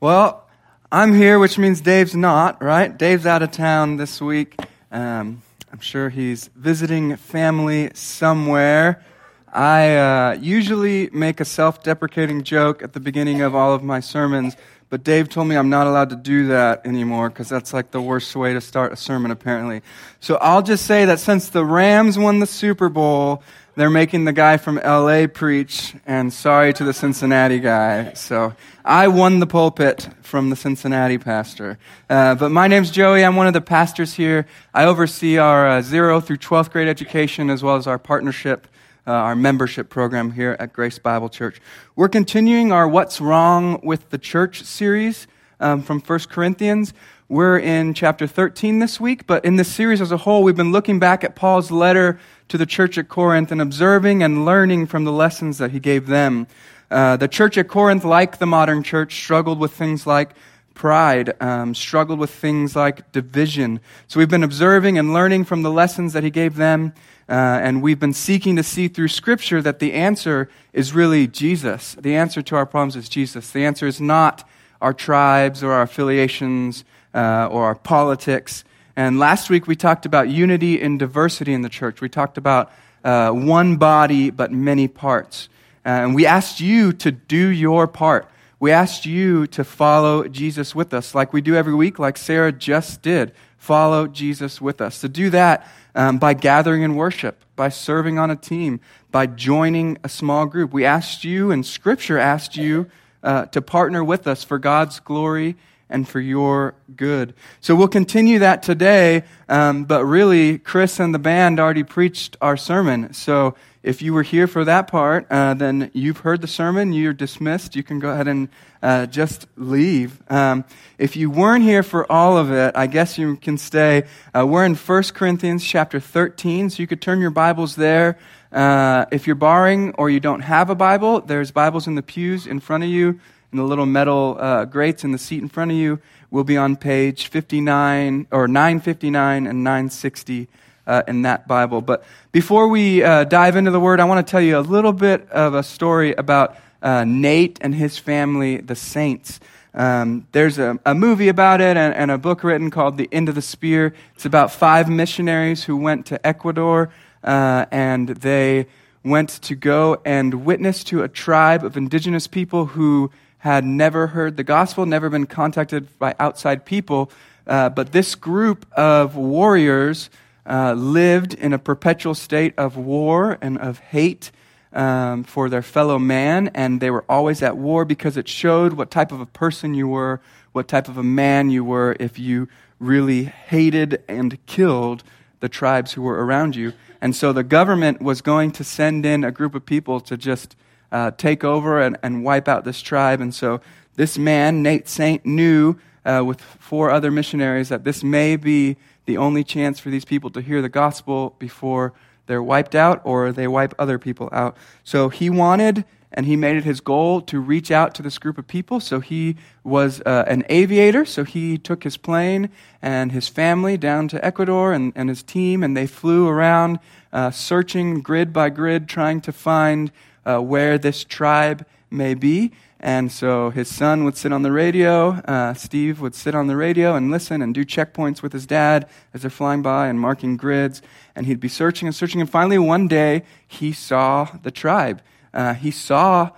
Well, I'm here, which means Dave's not, right? Dave's out of town this week. Um, I'm sure he's visiting family somewhere. I uh, usually make a self deprecating joke at the beginning of all of my sermons, but Dave told me I'm not allowed to do that anymore because that's like the worst way to start a sermon, apparently. So I'll just say that since the Rams won the Super Bowl, they're making the guy from LA preach, and sorry to the Cincinnati guy. So I won the pulpit from the Cincinnati pastor. Uh, but my name's Joey. I'm one of the pastors here. I oversee our uh, zero through 12th grade education as well as our partnership. Uh, our membership program here at Grace Bible Church. We're continuing our What's Wrong with the Church series um, from 1 Corinthians. We're in chapter 13 this week, but in this series as a whole, we've been looking back at Paul's letter to the church at Corinth and observing and learning from the lessons that he gave them. Uh, the church at Corinth, like the modern church, struggled with things like pride, um, struggled with things like division. So we've been observing and learning from the lessons that he gave them, uh, and we've been seeking to see through Scripture that the answer is really Jesus. The answer to our problems is Jesus. The answer is not our tribes or our affiliations uh, or our politics. And last week we talked about unity and diversity in the church. We talked about uh, one body but many parts. Uh, and we asked you to do your part. We asked you to follow Jesus with us, like we do every week, like Sarah just did. Follow Jesus with us. To do that um, by gathering in worship, by serving on a team, by joining a small group. We asked you, and Scripture asked you uh, to partner with us for God's glory and for your good. So we'll continue that today, um, but really, Chris and the band already preached our sermon. So if you were here for that part, uh, then you've heard the sermon, you're dismissed. You can go ahead and uh, just leave. Um, if you weren't here for all of it, I guess you can stay. Uh, we're in 1 Corinthians chapter 13, so you could turn your Bibles there. Uh, if you're borrowing or you don't have a Bible, there's Bibles in the pews in front of you and the little metal uh, grates in the seat in front of you will be on page 59 or 959 and 960 uh, in that Bible. But before we uh, dive into the Word, I want to tell you a little bit of a story about uh, Nate and his family, the Saints. Um, there's a, a, movie about it and, and, a book written called The End of the Spear. It's about five missionaries who went to Ecuador uh, and they went to go and witness to a tribe of indigenous people who had never heard the gospel, never been contacted by outside people. Uh, but this group of warriors uh, lived in a perpetual state of war and of hate um, for their fellow man, and they were always at war because it showed what type of a person you were, what type of a man you were, if you really hated and killed the tribes who were around you. And so the government was going to send in a group of people to just uh, take over and, and wipe out this tribe. And so this man, Nate Saint, knew uh, with four other missionaries that this may be the only chance for these people to hear the gospel before they're wiped out or they wipe other people out. So he wanted and he made it his goal to reach out to this group of people. So he was uh, an aviator. So he took his plane and his family down to Ecuador and, and his team, and they flew around uh, searching grid by grid, trying to find uh, where this tribe may be. And so his son would sit on the radio. Uh, Steve would sit on the radio and listen and do checkpoints with his dad as they're flying by and marking grids. And he'd be searching and searching. And finally, one day, he saw the tribe. Uh, he saw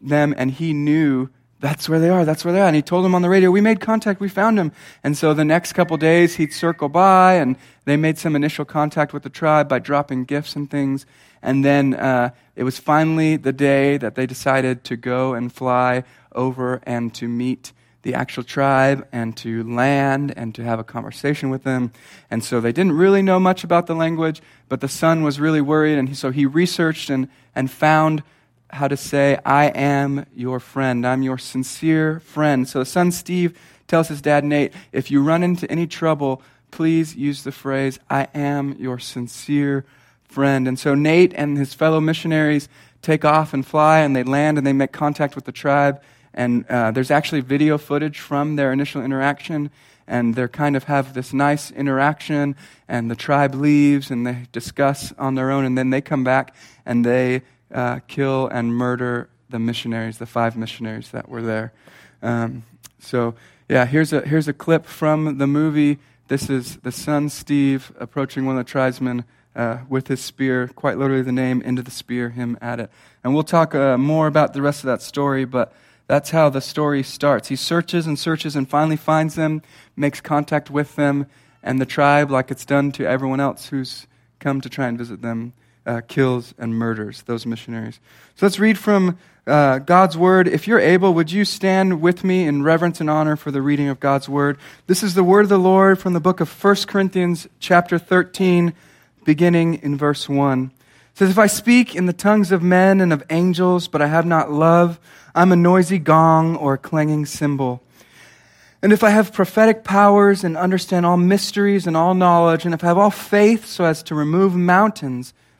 them and he knew that's where they are. That's where they are. And he told them on the radio, we made contact. We found him. And so the next couple days, he'd circle by and they made some initial contact with the tribe by dropping gifts and things. And then uh, it was finally the day that they decided to go and fly over and to meet the actual tribe and to land and to have a conversation with them. And so they didn't really know much about the language, but the son was really worried. And so he researched and, and found how to say, I am your friend. I'm your sincere friend. So son, Steve, tells his dad, Nate, if you run into any trouble, please use the phrase, I am your sincere friend. And so Nate and his fellow missionaries take off and fly, and they land and they make contact with the tribe. And uh, there's actually video footage from their initial interaction, and they kind of have this nice interaction. And the tribe leaves, and they discuss on their own, and then they come back and they uh, kill and murder the missionaries, the five missionaries that were there. Um, So, yeah, here's a, here's a clip from the movie. This is the son, Steve, approaching one of the tribesmen uh, with his spear, quite literally the name, into the spear, him at it. And we'll talk uh, more about the rest of that story, but that's how the story starts. He searches and searches and finally finds them, makes contact with them, and the tribe, like it's done to everyone else who's come to try and visit them, uh, kills and murders those missionaries. So let's read from uh, God's word. If you're able, would you stand with me in reverence and honor for the reading of God's word? This is the word of the Lord from the book of 1 Corinthians, chapter 13, beginning in verse 1. It says, If I speak in the tongues of men and of angels, but I have not love, I'm a noisy gong or a clanging cymbal. And if I have prophetic powers and understand all mysteries and all knowledge, and if I have all faith so as to remove mountains,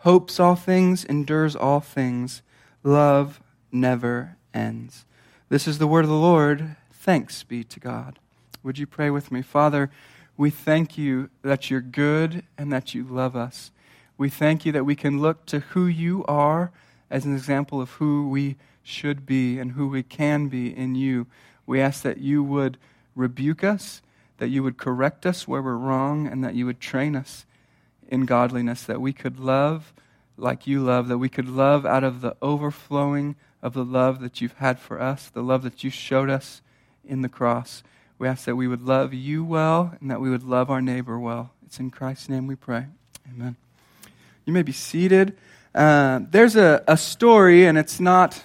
hopes all things, endures all things. Love never ends. This is the word of the Lord. Thanks be to God. Would you pray with me? Father, we thank you that you're good and that you love us. We thank you that we can look to who you are as an example of who we should be and who we can be in you. We ask that you would rebuke us, that you would correct us where we're wrong, and that you would train us in godliness, that we could love like you love, that we could love out of the overflowing of the love that you've had for us, the love that you showed us in the cross. We ask that we would love you well and that we would love our neighbor well. It's in Christ's name we pray. Amen. You may be seated. Uh, there's a, a story, and it's not,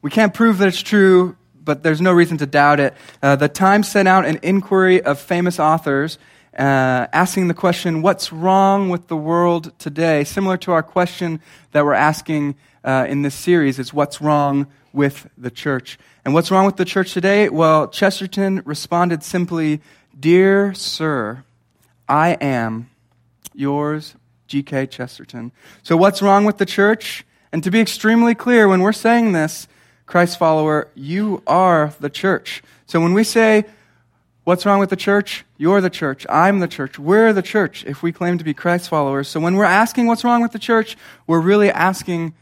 we can't prove that it's true, but there's no reason to doubt it. Uh, the Times sent out an inquiry of famous authors uh, asking the question, What's wrong with the world today? Similar to our question that we're asking uh, in this series, is what's wrong with the church? And what's wrong with the church today? Well, Chesterton responded simply, Dear Sir, I am yours G.K. Chesterton. So, what's wrong with the church? And to be extremely clear, when we're saying this, Christ follower, you are the church. So, when we say, What's wrong with the church? You're the church. I'm the church. We're the church if we claim to be Christ followers. So, when we're asking what's wrong with the church, we're really asking,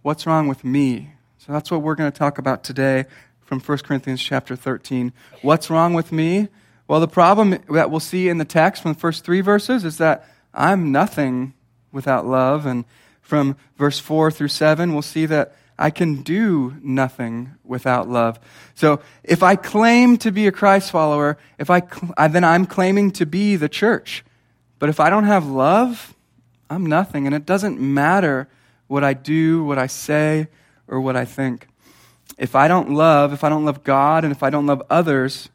What's wrong with me? So, that's what we're going to talk about today from 1 Corinthians chapter 13. What's wrong with me? Well, the problem that we'll see in the text from the first three verses is that I'm nothing without love. And from verse 4 through 7, we'll see that I can do nothing without love. So if I claim to be a Christ follower, if I, then I'm claiming to be the church. But if I don't have love, I'm nothing. And it doesn't matter what I do, what I say, or what I think. If I don't love, if I don't love God, and if I don't love others,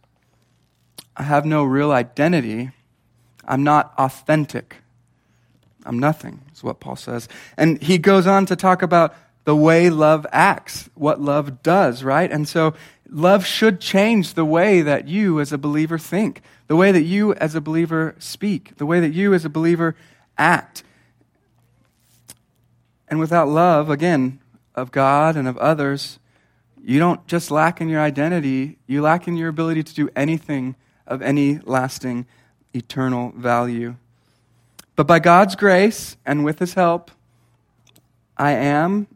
I have no real identity. I'm not authentic. I'm nothing, is what Paul says. And he goes on to talk about the way love acts, what love does, right? And so love should change the way that you as a believer think, the way that you as a believer speak, the way that you as a believer act. And without love, again, of God and of others, you don't just lack in your identity, you lack in your ability to do anything of any lasting, eternal value. But by God's grace and with His help, I am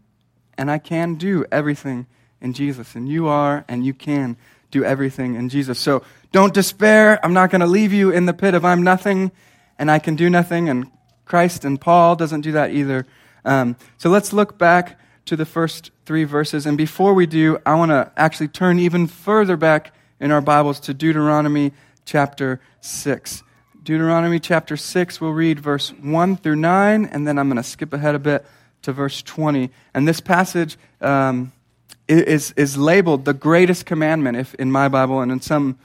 and I can do everything in Jesus. And you are and you can do everything in Jesus. So don't despair. I'm not going to leave you in the pit of I'm nothing and I can do nothing. And Christ and Paul doesn't do that either. Um, so let's look back to the first three verses. And before we do, I want to actually turn even further back in our Bibles to Deuteronomy chapter 6. Deuteronomy chapter 6, we'll read verse 1 through 9, and then I'm going to skip ahead a bit to verse 20. And this passage um, is, is labeled the greatest commandment if, in my Bible, and in some,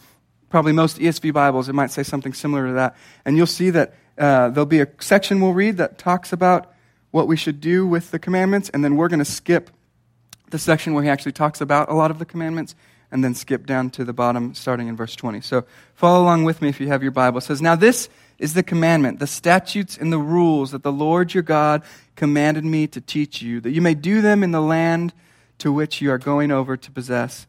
probably most ESV Bibles, it might say something similar to that. And you'll see that uh, there'll be a section we'll read that talks about what we should do with the commandments, and then we're going to skip the section where he actually talks about a lot of the commandments, and then skip down to the bottom, starting in verse 20. So follow along with me if you have your Bible. It says, Now this is the commandment, the statutes and the rules that the Lord your God commanded me to teach you, that you may do them in the land to which you are going over to possess.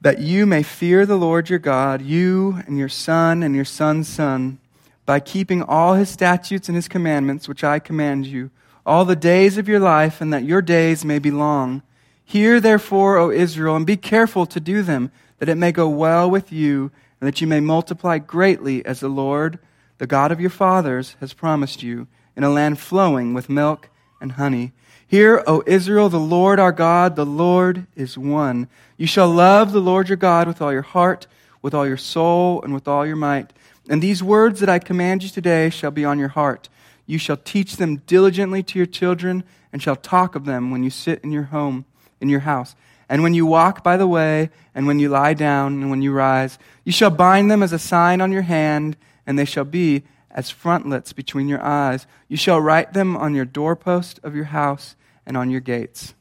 That you may fear the Lord your God, you and your son and your son's son, by keeping all his statutes and his commandments, which I command you, all the days of your life, and that your days may be long. Hear therefore, O Israel, and be careful to do them, that it may go well with you, and that you may multiply greatly as the Lord, the God of your fathers, has promised you, in a land flowing with milk and honey. Hear, O Israel, the Lord our God, the Lord is one. You shall love the Lord your God with all your heart, with all your soul, and with all your might. And these words that I command you today shall be on your heart. You shall teach them diligently to your children, and shall talk of them when you sit in your home in your house. And when you walk by the way, and when you lie down, and when you rise, you shall bind them as a sign on your hand, and they shall be as frontlets between your eyes. You shall write them on your doorpost of your house and on your gates.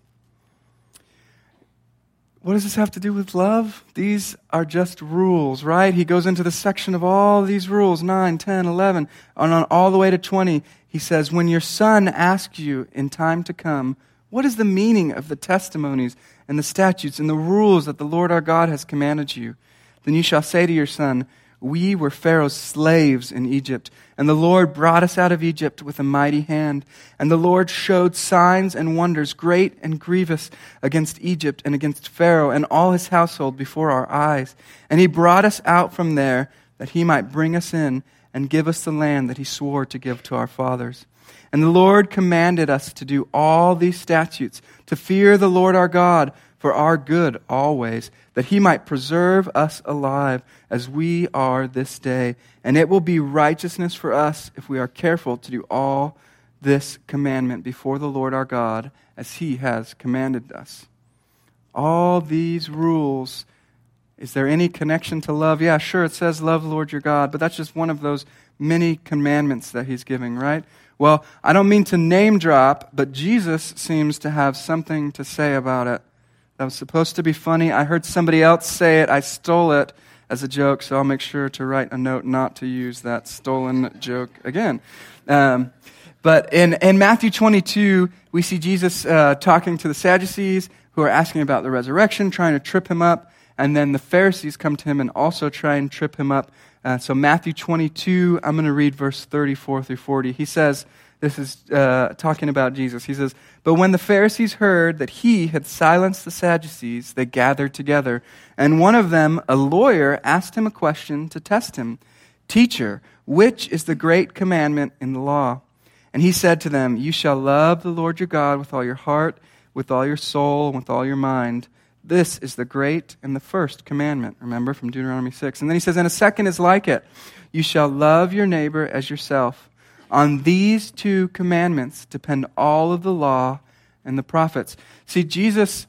What does this have to do with love? These are just rules, right? He goes into the section of all these rules 9, 10, 11, and on all the way to 20. He says, When your son asks you in time to come, what is the meaning of the testimonies and the statutes and the rules that the Lord our God has commanded you? Then you shall say to your son, We were Pharaoh's slaves in Egypt, and the Lord brought us out of Egypt with a mighty hand. And the Lord showed signs and wonders great and grievous against Egypt and against Pharaoh and all his household before our eyes. And he brought us out from there that he might bring us in and give us the land that he swore to give to our fathers. And the Lord commanded us to do all these statutes, to fear the Lord our God for our good always, that he might preserve us alive as we are this day. And it will be righteousness for us if we are careful to do all this commandment before the Lord our God as he has commanded us. All these rules. Is there any connection to love? Yeah, sure, it says love the Lord your God, but that's just one of those many commandments that he's giving, right? Well, I don't mean to name drop, but Jesus seems to have something to say about it. That was supposed to be funny. I heard somebody else say it. I stole it as a joke, so I'll make sure to write a note not to use that stolen joke again. Um, but in, in Matthew 22, we see Jesus uh, talking to the Sadducees who are asking about the resurrection, trying to trip him up. And then the Pharisees come to him and also try and trip him up. Uh, so, Matthew 22, I'm going to read verse 34 through 40. He says, This is uh, talking about Jesus. He says, But when the Pharisees heard that he had silenced the Sadducees, they gathered together. And one of them, a lawyer, asked him a question to test him Teacher, which is the great commandment in the law? And he said to them, You shall love the Lord your God with all your heart, with all your soul, and with all your mind. This is the great and the first commandment, remember, from Deuteronomy 6. And then he says, And a second is like it you shall love your neighbor as yourself. On these two commandments depend all of the law and the prophets. See, Jesus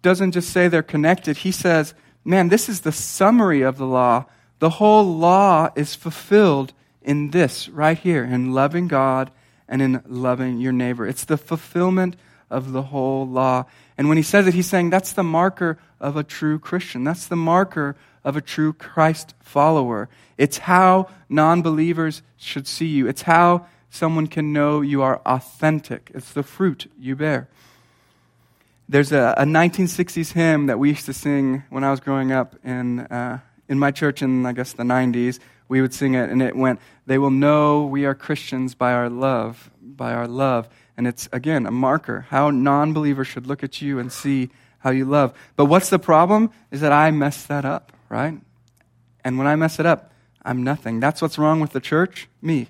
doesn't just say they're connected, he says, Man, this is the summary of the law. The whole law is fulfilled in this right here, in loving God and in loving your neighbor. It's the fulfillment of the whole law. And when he says it, he's saying that's the marker of a true Christian. That's the marker of a true Christ follower. It's how non believers should see you, it's how someone can know you are authentic. It's the fruit you bear. There's a, a 1960s hymn that we used to sing when I was growing up in, uh, in my church in, I guess, the 90s. We would sing it, and it went, They will know we are Christians by our love, by our love. And it's, again, a marker how non believers should look at you and see how you love. But what's the problem? Is that I mess that up, right? And when I mess it up, I'm nothing. That's what's wrong with the church? Me,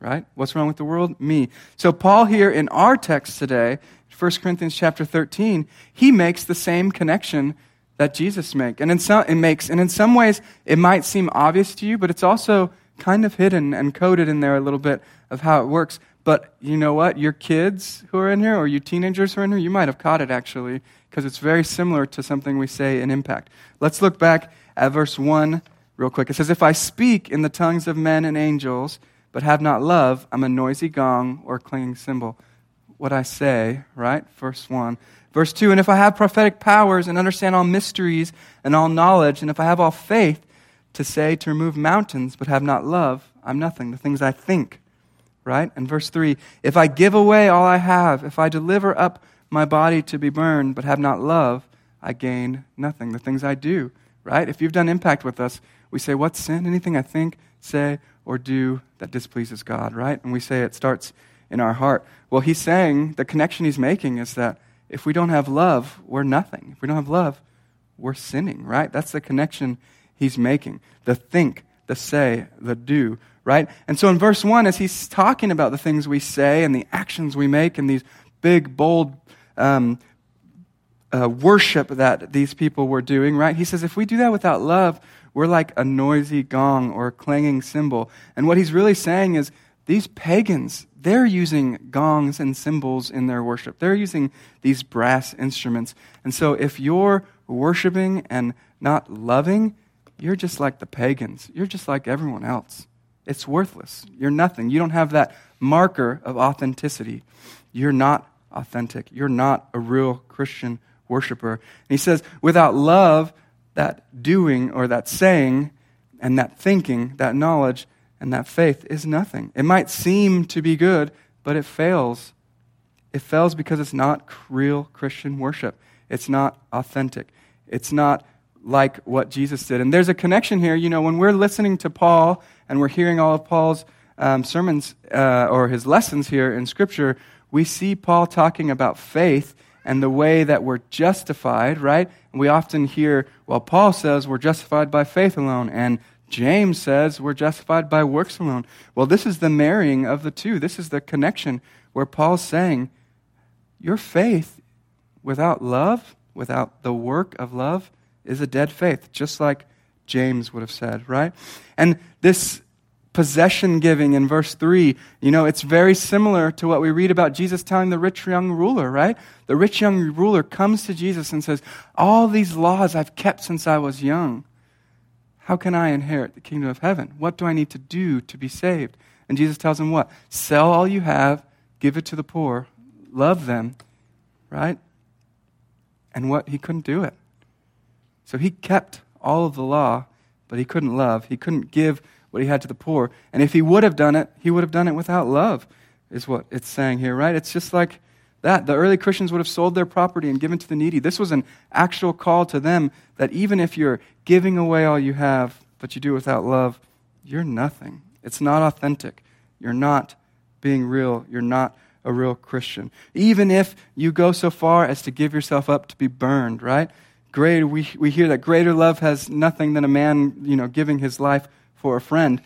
right? What's wrong with the world? Me. So Paul here in our text today, 1 Corinthians chapter 13, he makes the same connection that Jesus make. And in some, it makes. And in some ways, it might seem obvious to you, but it's also kind of hidden and coded in there a little bit of how it works. But you know what? Your kids who are in here, or you teenagers who are in here, you might have caught it actually, because it's very similar to something we say in Impact. Let's look back at verse 1 real quick. It says, If I speak in the tongues of men and angels, but have not love, I'm a noisy gong or clanging cymbal. what I say, right? Verse 1. Verse 2 And if I have prophetic powers and understand all mysteries and all knowledge, and if I have all faith to say to remove mountains but have not love, I'm nothing. The things I think, right? And verse 3 If I give away all I have, if I deliver up my body to be burned but have not love, I gain nothing. The things I do, right? If you've done impact with us, we say, What's sin? Anything I think, say, or do that displeases God, right? And we say it starts in our heart. Well, he's saying the connection he's making is that if we don't have love, we're nothing. If we don't have love, we're sinning, right? That's the connection he's making. The think, the say, the do, right? And so in verse 1, as he's talking about the things we say and the actions we make and these big, bold um, uh, worship that these people were doing, right? He says, if we do that without love, we're like a noisy gong or a clanging cymbal. And what he's really saying is these pagans, they're using gongs and cymbals in their worship. They're using these brass instruments. And so if you're worshiping and not loving, you're just like the pagans. You're just like everyone else. It's worthless. You're nothing. You don't have that marker of authenticity. You're not authentic. You're not a real Christian worshiper. And he says, without love, that doing or that saying and that thinking, that knowledge and that faith is nothing. It might seem to be good, but it fails. It fails because it's not real Christian worship. It's not authentic. It's not like what Jesus did. And there's a connection here. You know, when we're listening to Paul and we're hearing all of Paul's um, sermons uh, or his lessons here in Scripture, we see Paul talking about faith and the way that we're justified, right? And we often hear, well, Paul says we're justified by faith alone, and James says we're justified by works alone. Well, this is the marrying of the two. This is the connection where Paul's saying, your faith without love, without the work of love, is a dead faith, just like James would have said, right? And this possession giving in verse 3, you know, it's very similar to what we read about Jesus telling the rich young ruler, right? The rich young ruler comes to Jesus and says, All these laws I've kept since I was young. How can I inherit the kingdom of heaven? What do I need to do to be saved? And Jesus tells him what? Sell all you have, give it to the poor, love them, right? And what? He couldn't do it. So he kept all of the law, but he couldn't love. He couldn't give what he had to the poor. And if he would have done it, he would have done it without love, is what it's saying here, right? It's just like that. The early Christians would have sold their property and given to the needy. This was an actual call to them that even if you're giving away all you have, but you do it without love, you're nothing. It's not authentic. You're not being real. You're not a real Christian. Even if you go so far as to give yourself up to be burned, right? We, we hear that greater love has nothing than a man, you know, giving his life for a friend.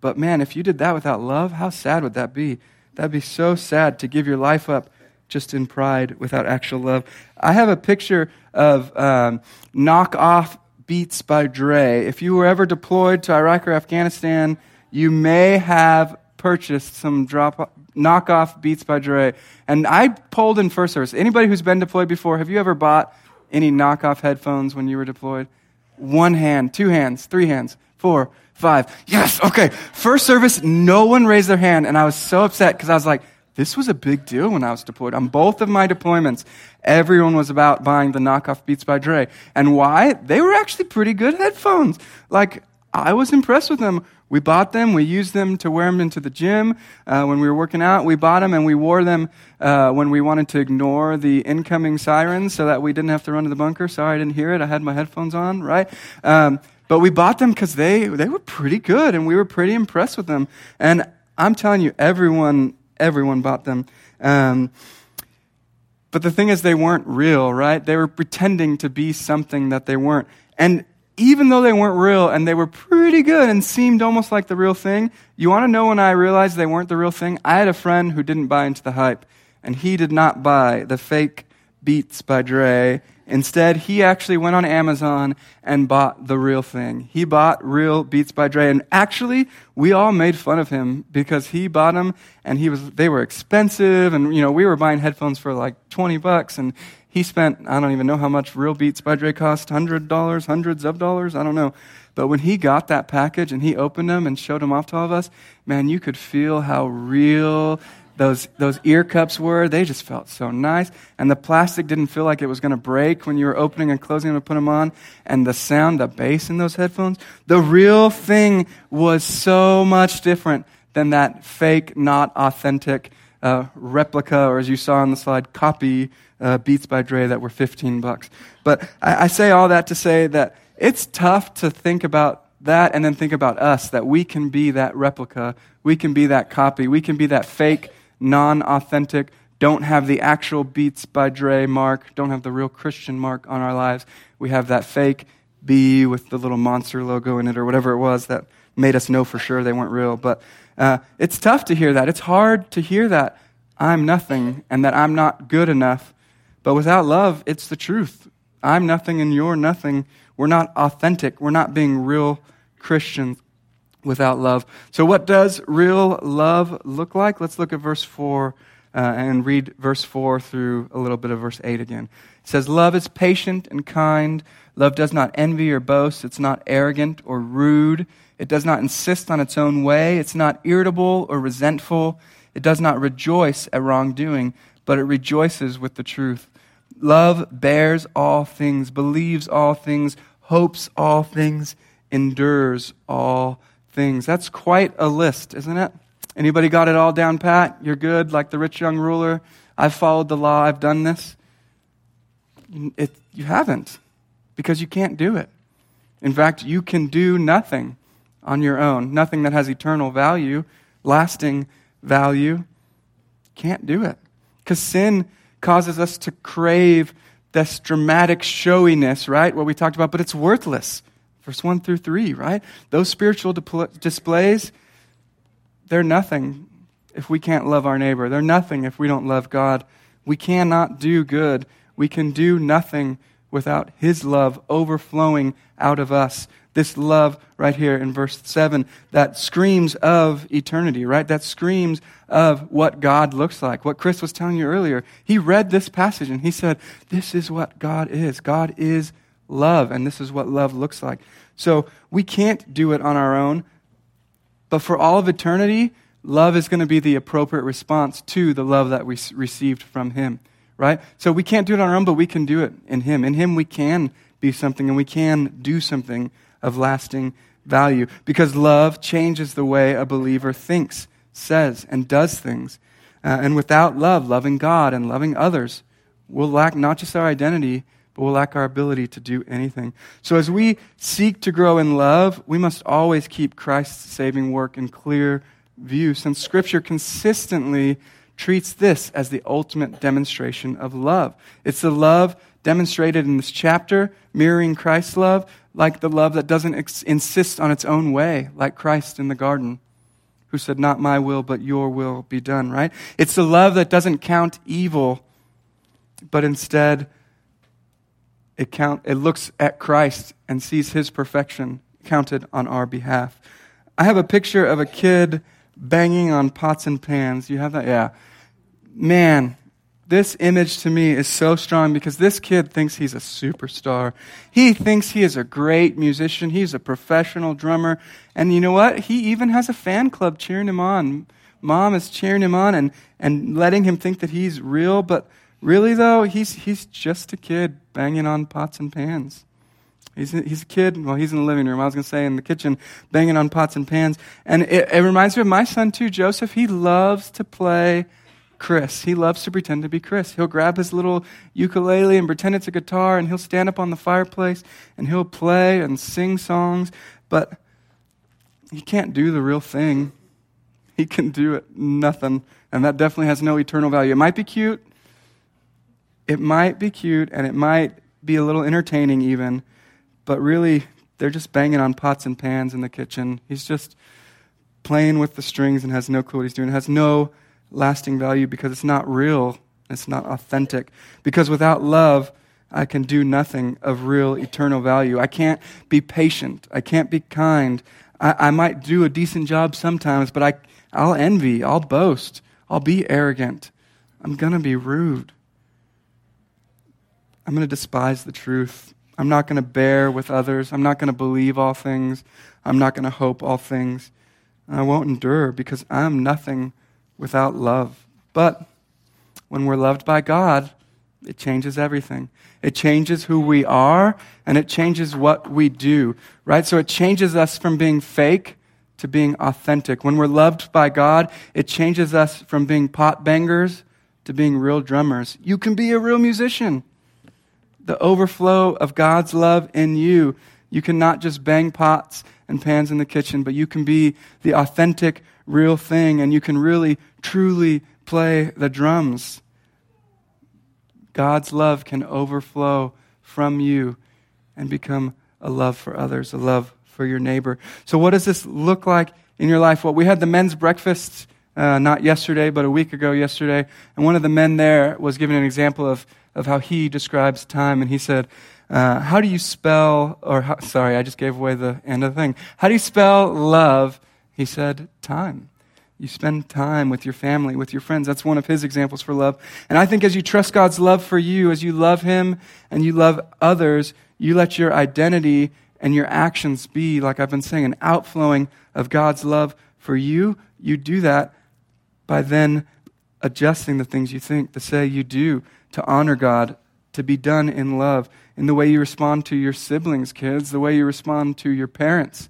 But man, if you did that without love, how sad would that be? That'd be so sad to give your life up just in pride without actual love. I have a picture of um, knockoff Beats by Dre. If you were ever deployed to Iraq or Afghanistan, you may have purchased some drop knockoff Beats by Dre. And I pulled in first service. Anybody who's been deployed before, have you ever bought any knockoff headphones when you were deployed? One hand, two hands, three hands, four, five. Yes, okay. First service, no one raised their hand, and I was so upset because I was like, this was a big deal when I was deployed. On both of my deployments, everyone was about buying the knockoff Beats by Dre. And why? They were actually pretty good headphones. Like, I was impressed with them. We bought them. We used them to wear them into the gym uh, when we were working out. We bought them and we wore them uh, when we wanted to ignore the incoming sirens so that we didn't have to run to the bunker. Sorry, I didn't hear it. I had my headphones on, right? Um, but we bought them because they, they were pretty good and we were pretty impressed with them. And I'm telling you, everyone, everyone bought them. Um, but the thing is, they weren't real, right? They were pretending to be something that they weren't. And even though they weren't real and they were pretty good and seemed almost like the real thing, you want to know when I realized they weren't the real thing? I had a friend who didn't buy into the hype, and he did not buy the fake Beats by Dre Instead, he actually went on Amazon and bought the real thing. He bought real Beats by Dre. And actually, we all made fun of him because he bought them and he was, they were expensive. And, you know, we were buying headphones for like 20 bucks. And he spent, I don't even know how much real Beats by Dre cost $100, hundreds of dollars. I don't know. But when he got that package and he opened them and showed them off to all of us, man, you could feel how real those, those ear cups were. They just felt so nice. And the plastic didn't feel like it was going to break when you were opening and closing them to put them on. And the sound, the bass in those headphones, the real thing was so much different than that fake, not authentic uh, replica, or as you saw on the slide, copy uh, Beats by Dre that were 15 bucks. But I, I say all that to say that it's tough to think about that and then think about us, that we can be that replica, we can be that copy, we can be that fake, non authentic, don't have the actual Beats by Dre mark, don't have the real Christian mark on our lives. We have that fake B with the little monster logo in it or whatever it was that made us know for sure they weren't real. But uh, it's tough to hear that. It's hard to hear that I'm nothing and that I'm not good enough. But without love, it's the truth. I'm nothing and you're nothing. We're not authentic. We're not being real Christians without love. So, what does real love look like? Let's look at verse 4 uh, and read verse 4 through a little bit of verse 8 again. It says, Love is patient and kind. Love does not envy or boast. It's not arrogant or rude. It does not insist on its own way. It's not irritable or resentful. It does not rejoice at wrongdoing, but it rejoices with the truth. Love bears all things, believes all things, hopes all things, endures all things. That's quite a list, isn't it? Anybody got it all down pat? You're good, like the rich young ruler? I've followed the law, I've done this. It, you haven't, because you can't do it. In fact, you can do nothing on your own, nothing that has eternal value, lasting value. Can't do it. Because sin causes us to crave this dramatic showiness, right? What we talked about, but it's worthless. Verse 1 through 3, right? Those spiritual displays, they're nothing if we can't love our neighbor. They're nothing if we don't love God. We cannot do good. We can do nothing without His love overflowing out of us. This love right here in verse 7 that screams of eternity, right? That screams of what God looks like. What Chris was telling you earlier. He read this passage and he said, This is what God is. God is love, and this is what love looks like. So we can't do it on our own, but for all of eternity, love is going to be the appropriate response to the love that we received from Him right? So we can't do it on our own, but we can do it in Him. In Him, we can be something and we can do something of lasting value because love changes the way a believer thinks, says, and does things. Uh, and without love, loving God and loving others, we'll lack not just our identity, but we'll lack our ability to do anything. So as we seek to grow in love, we must always keep Christ's saving work in clear view, since Scripture consistently treats this as the ultimate demonstration of love. It's the love demonstrated in this chapter, mirroring Christ's love, like the love that doesn't ex- insist on its own way, like Christ in the garden, who said, Not my will, but your will be done, right? It's the love that doesn't count evil, but instead it, count, it looks at Christ and sees his perfection counted on our behalf. I have a picture of a kid banging on pots and pans. You have that? Yeah. Man, this image to me is so strong because this kid thinks he's a superstar. He thinks he is a great musician. He's a professional drummer. And you know what? He even has a fan club cheering him on. Mom is cheering him on and, and letting him think that he's real. But really, though, he's, he's just a kid banging on pots and pans. He's, he's a kid. Well, he's in the living room. I was going to say in the kitchen, banging on pots and pans. And it, it reminds me of my son, too, Joseph. He loves to play Chris. He loves to pretend to be Chris. He'll grab his little ukulele and pretend it's a guitar, and he'll stand up on the fireplace and he'll play and sing songs. But he can't do the real thing. He can do it nothing. And that definitely has no eternal value. It might be cute. It might be cute, and it might be a little entertaining, even but really, they're just banging on pots and pans in the kitchen. He's just playing with the strings and has no clue what he's doing. Has no lasting value because it's not real, it's not authentic. Because without love, I can do nothing of real eternal value. I can't be patient. I can't be kind. I, I might do a decent job sometimes, but I, I'll envy. I'll boast. I'll be arrogant. I'm going to be rude. I'm going to despise the truth. I'm not going to bear with others. I'm not going to believe all things. I'm not going to hope all things. I won't endure because I'm nothing without love. But when we're loved by God, it changes everything. It changes who we are and it changes what we do, right? So it changes us from being fake to being authentic. When we're loved by God, it changes us from being pot bangers to being real drummers. You can be a real musician. The overflow of God's love in you. You can not just bang pots and pans in the kitchen, but you can be the authentic, real thing, and you can really, truly play the drums. God's love can overflow from you and become a love for others, a love for your neighbor. So, what does this look like in your life? Well, we had the men's breakfast uh, not yesterday, but a week ago yesterday, and one of the men there was giving an example of, of how he describes time, and he said, uh, How do you spell, or how, sorry, I just gave away the end of the thing. How do you spell love? He said, Time. You spend time with your family, with your friends. That's one of his examples for love. And I think as you trust God's love for you, as you love him and you love others, you let your identity and your actions be, like I've been saying, an outflowing of God's love for you. You do that by then adjusting the things you think, to say you do, to honor God, to be done in love, in the way you respond to your siblings, kids, the way you respond to your parents,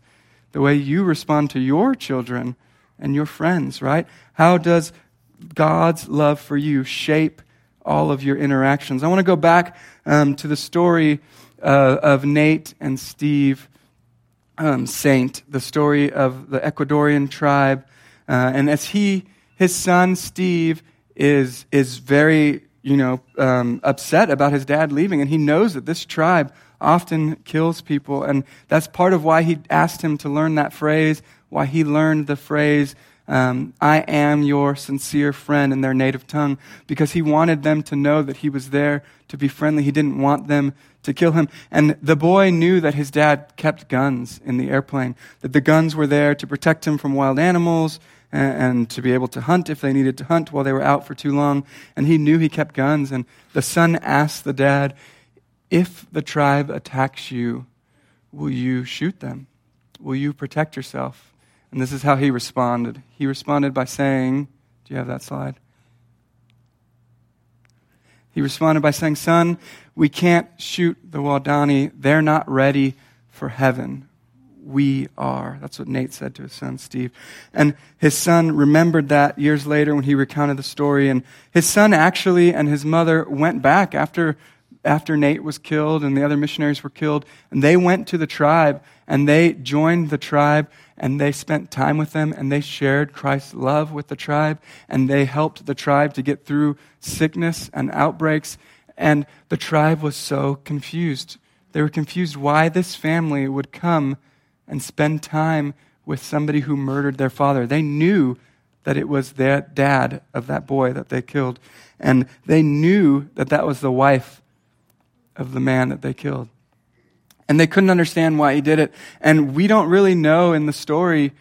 the way you respond to your children and your friends, right? How does God's love for you shape all of your interactions? I want to go back um, to the story uh, of Nate and Steve um, Saint, the story of the Ecuadorian tribe. Uh, and as he, his son Steve, is, is very, you know, um, upset about his dad leaving, and he knows that this tribe often kills people. And that's part of why he asked him to learn that phrase, why he learned the phrase, um, I am your sincere friend in their native tongue, because he wanted them to know that he was there to be friendly. He didn't want them to kill him. And the boy knew that his dad kept guns in the airplane, that the guns were there to protect him from wild animals and, and to be able to hunt if they needed to hunt while they were out for too long. And he knew he kept guns. And the son asked the dad, If the tribe attacks you, will you shoot them? Will you protect yourself? And this is how he responded. He responded by saying, Do you have that slide? He responded by saying, Son, we can't shoot the Waodani. They're not ready for heaven. We are. That's what Nate said to his son, Steve. And his son remembered that years later when he recounted the story. And his son actually and his mother went back after, after Nate was killed and the other missionaries were killed. And they went to the tribe and they joined the tribe and they spent time with them and they shared Christ's love with the tribe and they helped the tribe to get through sickness and outbreaks. And the tribe was so confused. They were confused why this family would come and spend time with somebody who murdered their father. They knew that it was their dad of that boy that they killed. And they knew that that was the wife of the man that they killed. And they couldn't understand why he did it. And we don't really know in the story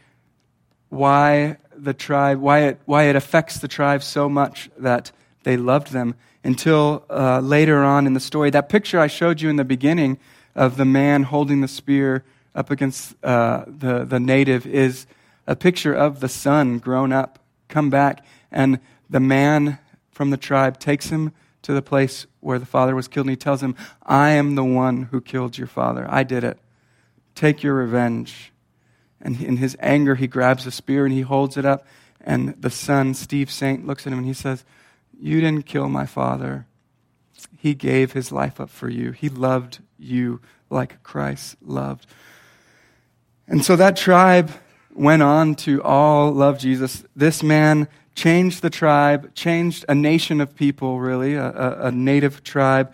why the tribe, why it, why it affects the tribe so much that they loved them until uh, later on in the story. That picture I showed you in the beginning of the man holding the spear up against uh, the, the native is a picture of the son grown up, come back, and the man from the tribe takes him to the place where the father was killed, and he tells him, I am the one who killed your father. I did it. Take your revenge. And in his anger, he grabs a spear and he holds it up. And the son, Steve Saint, looks at him and he says, You didn't kill my father. He gave his life up for you. He loved you like Christ loved. And so that tribe went on to all love Jesus. This man changed the tribe, changed a nation of people, really, a, a, a native tribe,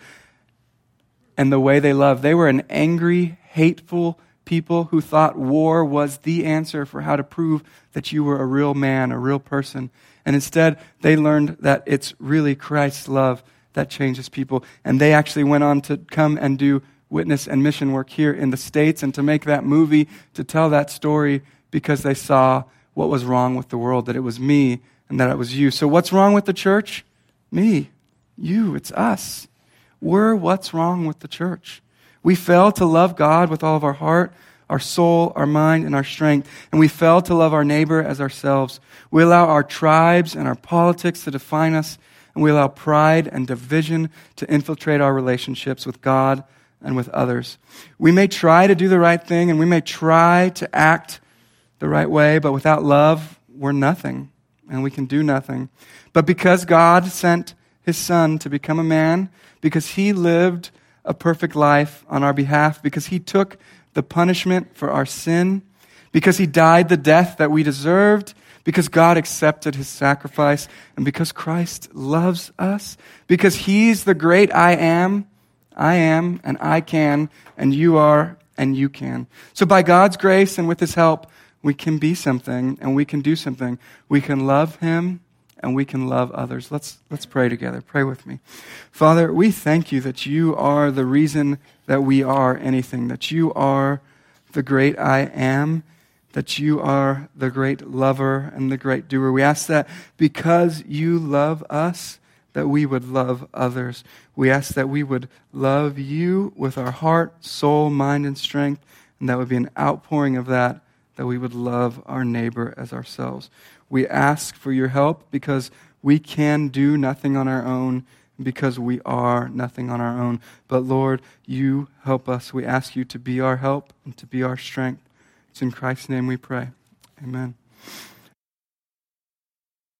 and the way they loved. They were an angry, hateful people who thought war was the answer for how to prove that you were a real man, a real person. And instead, they learned that it's really Christ's love that changes people. And they actually went on to come and do witness and mission work here in the States and to make that movie, to tell that story because they saw what was wrong with the world, that it was me and that it was you. So, what's wrong with the church? Me. You. It's us. We're what's wrong with the church. We fail to love God with all of our heart, our soul, our mind, and our strength. And we fail to love our neighbor as ourselves. We allow our tribes and our politics to define us, and we allow pride and division to infiltrate our relationships with God and with others. We may try to do the right thing, and we may try to act the right way, but without love, we're nothing, and we can do nothing. But because God sent his son to become a man, because he lived a perfect life on our behalf, because he took the punishment for our sin, because he died the death that we deserved, because God accepted his sacrifice, and because Christ loves us, because he's the great I am, I am, and I can, and you are, and you can. So by God's grace and with his help, we can be something and we can do something. We can love him and we can love others. Let's, let's pray together. Pray with me. Father, we thank you that you are the reason that we are anything, that you are the great I am, that you are the great lover and the great doer. We ask that because you love us, that we would love others. We ask that we would love you with our heart, soul, mind, and strength, and that would be an outpouring of that, that we would love our neighbor as ourselves. We ask for your help because we can do nothing on our own, because we are nothing on our own. But Lord, you help us. We ask you to be our help and to be our strength. It's in Christ's name we pray. Amen.